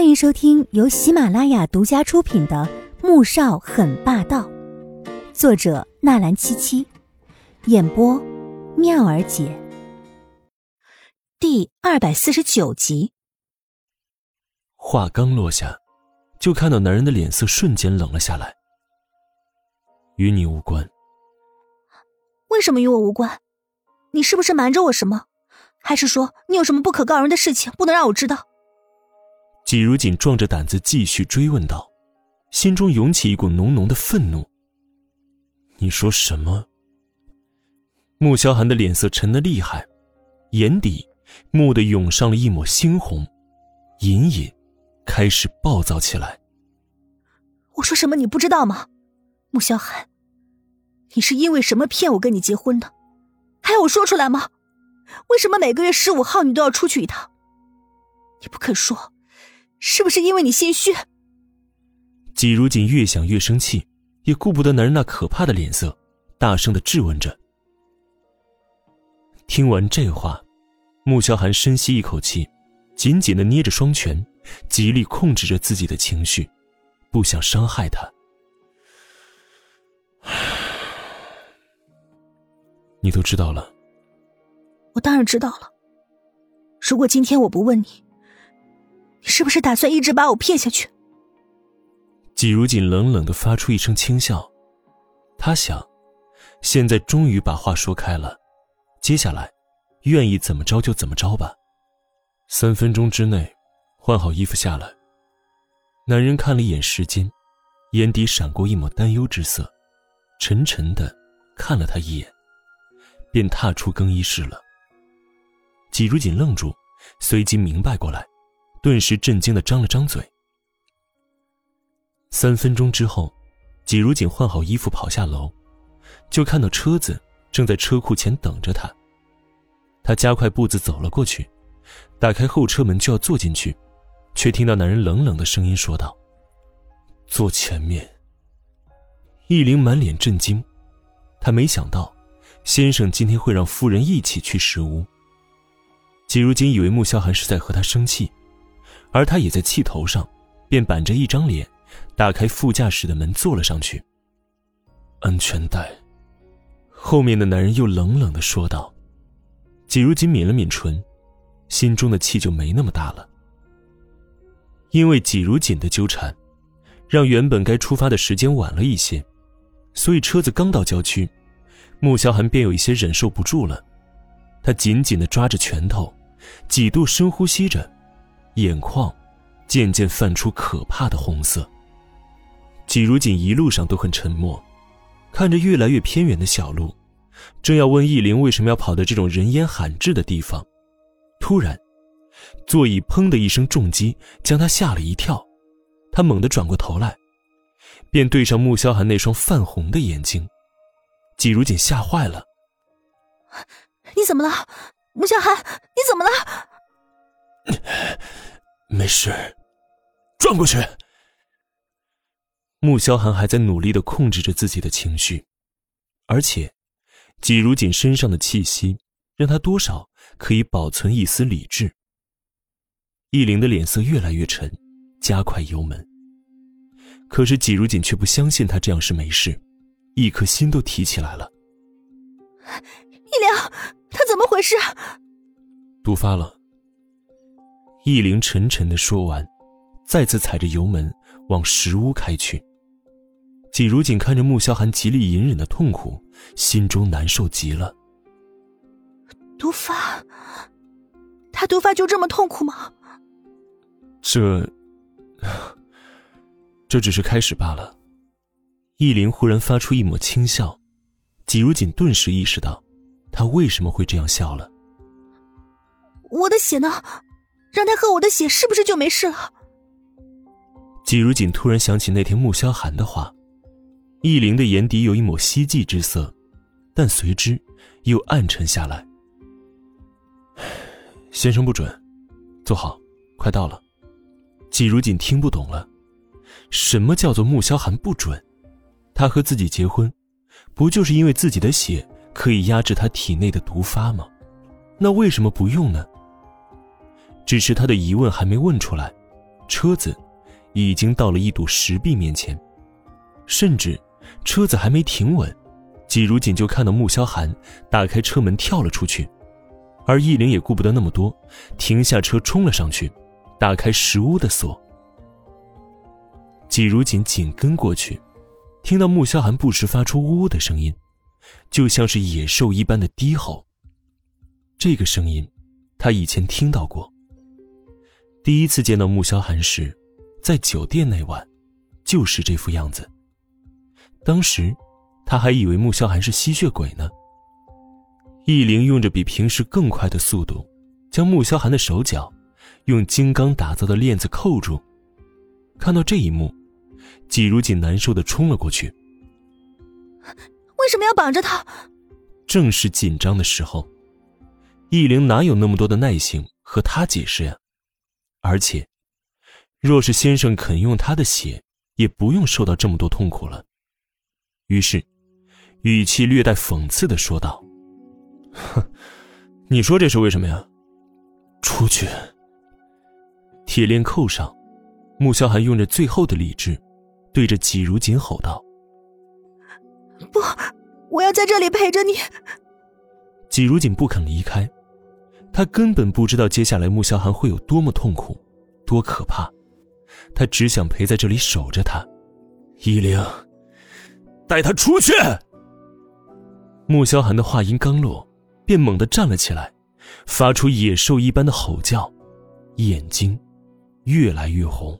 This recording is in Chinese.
欢迎收听由喜马拉雅独家出品的《穆少很霸道》，作者纳兰七七，演播妙儿姐。第二百四十九集。话刚落下，就看到男人的脸色瞬间冷了下来。与你无关。为什么与我无关？你是不是瞒着我什么？还是说你有什么不可告人的事情，不能让我知道？季如锦壮着胆子继续追问道，心中涌起一股浓浓的愤怒。你说什么？穆萧寒的脸色沉得厉害，眼底蓦地涌上了一抹猩红，隐隐开始暴躁起来。我说什么你不知道吗？穆萧寒，你是因为什么骗我跟你结婚的？还要我说出来吗？为什么每个月十五号你都要出去一趟？你不肯说。是不是因为你心虚？季如锦越想越生气，也顾不得男人那可怕的脸色，大声的质问着。听完这话，穆萧寒深吸一口气，紧紧的捏着双拳，极力控制着自己的情绪，不想伤害他。你都知道了？我当然知道了。如果今天我不问你。你是不是打算一直把我骗下去？季如锦冷冷的发出一声轻笑，他想，现在终于把话说开了，接下来，愿意怎么着就怎么着吧。三分钟之内，换好衣服下来。男人看了一眼时间，眼底闪过一抹担忧之色，沉沉的看了他一眼，便踏出更衣室了。季如锦愣住，随即明白过来。顿时震惊的张了张嘴。三分钟之后，季如锦换好衣服跑下楼，就看到车子正在车库前等着他。他加快步子走了过去，打开后车门就要坐进去，却听到男人冷冷的声音说道：“坐前面。”易灵满脸震惊，他没想到先生今天会让夫人一起去石屋。季如锦以为穆萧寒是在和他生气。而他也在气头上，便板着一张脸，打开副驾驶的门坐了上去。安全带。后面的男人又冷冷的说道。季如锦抿了抿唇，心中的气就没那么大了。因为季如锦的纠缠，让原本该出发的时间晚了一些，所以车子刚到郊区，穆萧寒便有一些忍受不住了。他紧紧的抓着拳头，几度深呼吸着。眼眶渐渐泛出可怕的红色。季如锦一路上都很沉默，看着越来越偏远的小路，正要问易灵为什么要跑到这种人烟罕至的地方，突然，座椅砰的一声重击，将他吓了一跳。他猛地转过头来，便对上穆萧寒那双泛红的眼睛。季如锦吓坏了：“你怎么了，穆萧寒？你怎么了？” 没事，转过去。穆萧寒还在努力的控制着自己的情绪，而且，季如锦身上的气息让他多少可以保存一丝理智。易灵的脸色越来越沉，加快油门。可是季如锦却不相信他这样是没事，一颗心都提起来了。易灵，他怎么回事？毒发了。易灵沉沉的说完，再次踩着油门往石屋开去。季如锦看着穆萧寒极力隐忍的痛苦，心中难受极了。毒发，他毒发就这么痛苦吗？这，这只是开始罢了。易林忽然发出一抹轻笑，季如锦顿时意识到，他为什么会这样笑了。我的血呢？让他喝我的血，是不是就没事了？季如锦突然想起那天穆萧寒的话，易灵的眼底有一抹希冀之色，但随之又暗沉下来。先生不准，坐好，快到了。季如锦听不懂了，什么叫做穆萧寒不准？他和自己结婚，不就是因为自己的血可以压制他体内的毒发吗？那为什么不用呢？只是他的疑问还没问出来，车子已经到了一堵石壁面前，甚至车子还没停稳，季如锦就看到穆萧寒打开车门跳了出去，而易灵也顾不得那么多，停下车冲了上去，打开石屋的锁。季如锦紧跟过去，听到穆萧寒不时发出呜呜的声音，就像是野兽一般的低吼。这个声音，他以前听到过。第一次见到穆萧寒时，在酒店那晚，就是这副样子。当时，他还以为穆萧寒是吸血鬼呢。易灵用着比平时更快的速度，将穆萧寒的手脚用金刚打造的链子扣住。看到这一幕，季如锦难受的冲了过去。为什么要绑着他？正是紧张的时候。易灵哪有那么多的耐性和他解释呀？而且，若是先生肯用他的血，也不用受到这么多痛苦了。于是，语气略带讽刺的说道：“哼，你说这是为什么呀？”出去。铁链扣上，穆萧寒用着最后的理智，对着季如锦吼道：“不，我要在这里陪着你。”季如锦不肯离开。他根本不知道接下来穆萧寒会有多么痛苦，多可怕，他只想陪在这里守着他。依灵，带他出去。穆萧寒的话音刚落，便猛地站了起来，发出野兽一般的吼叫，眼睛越来越红。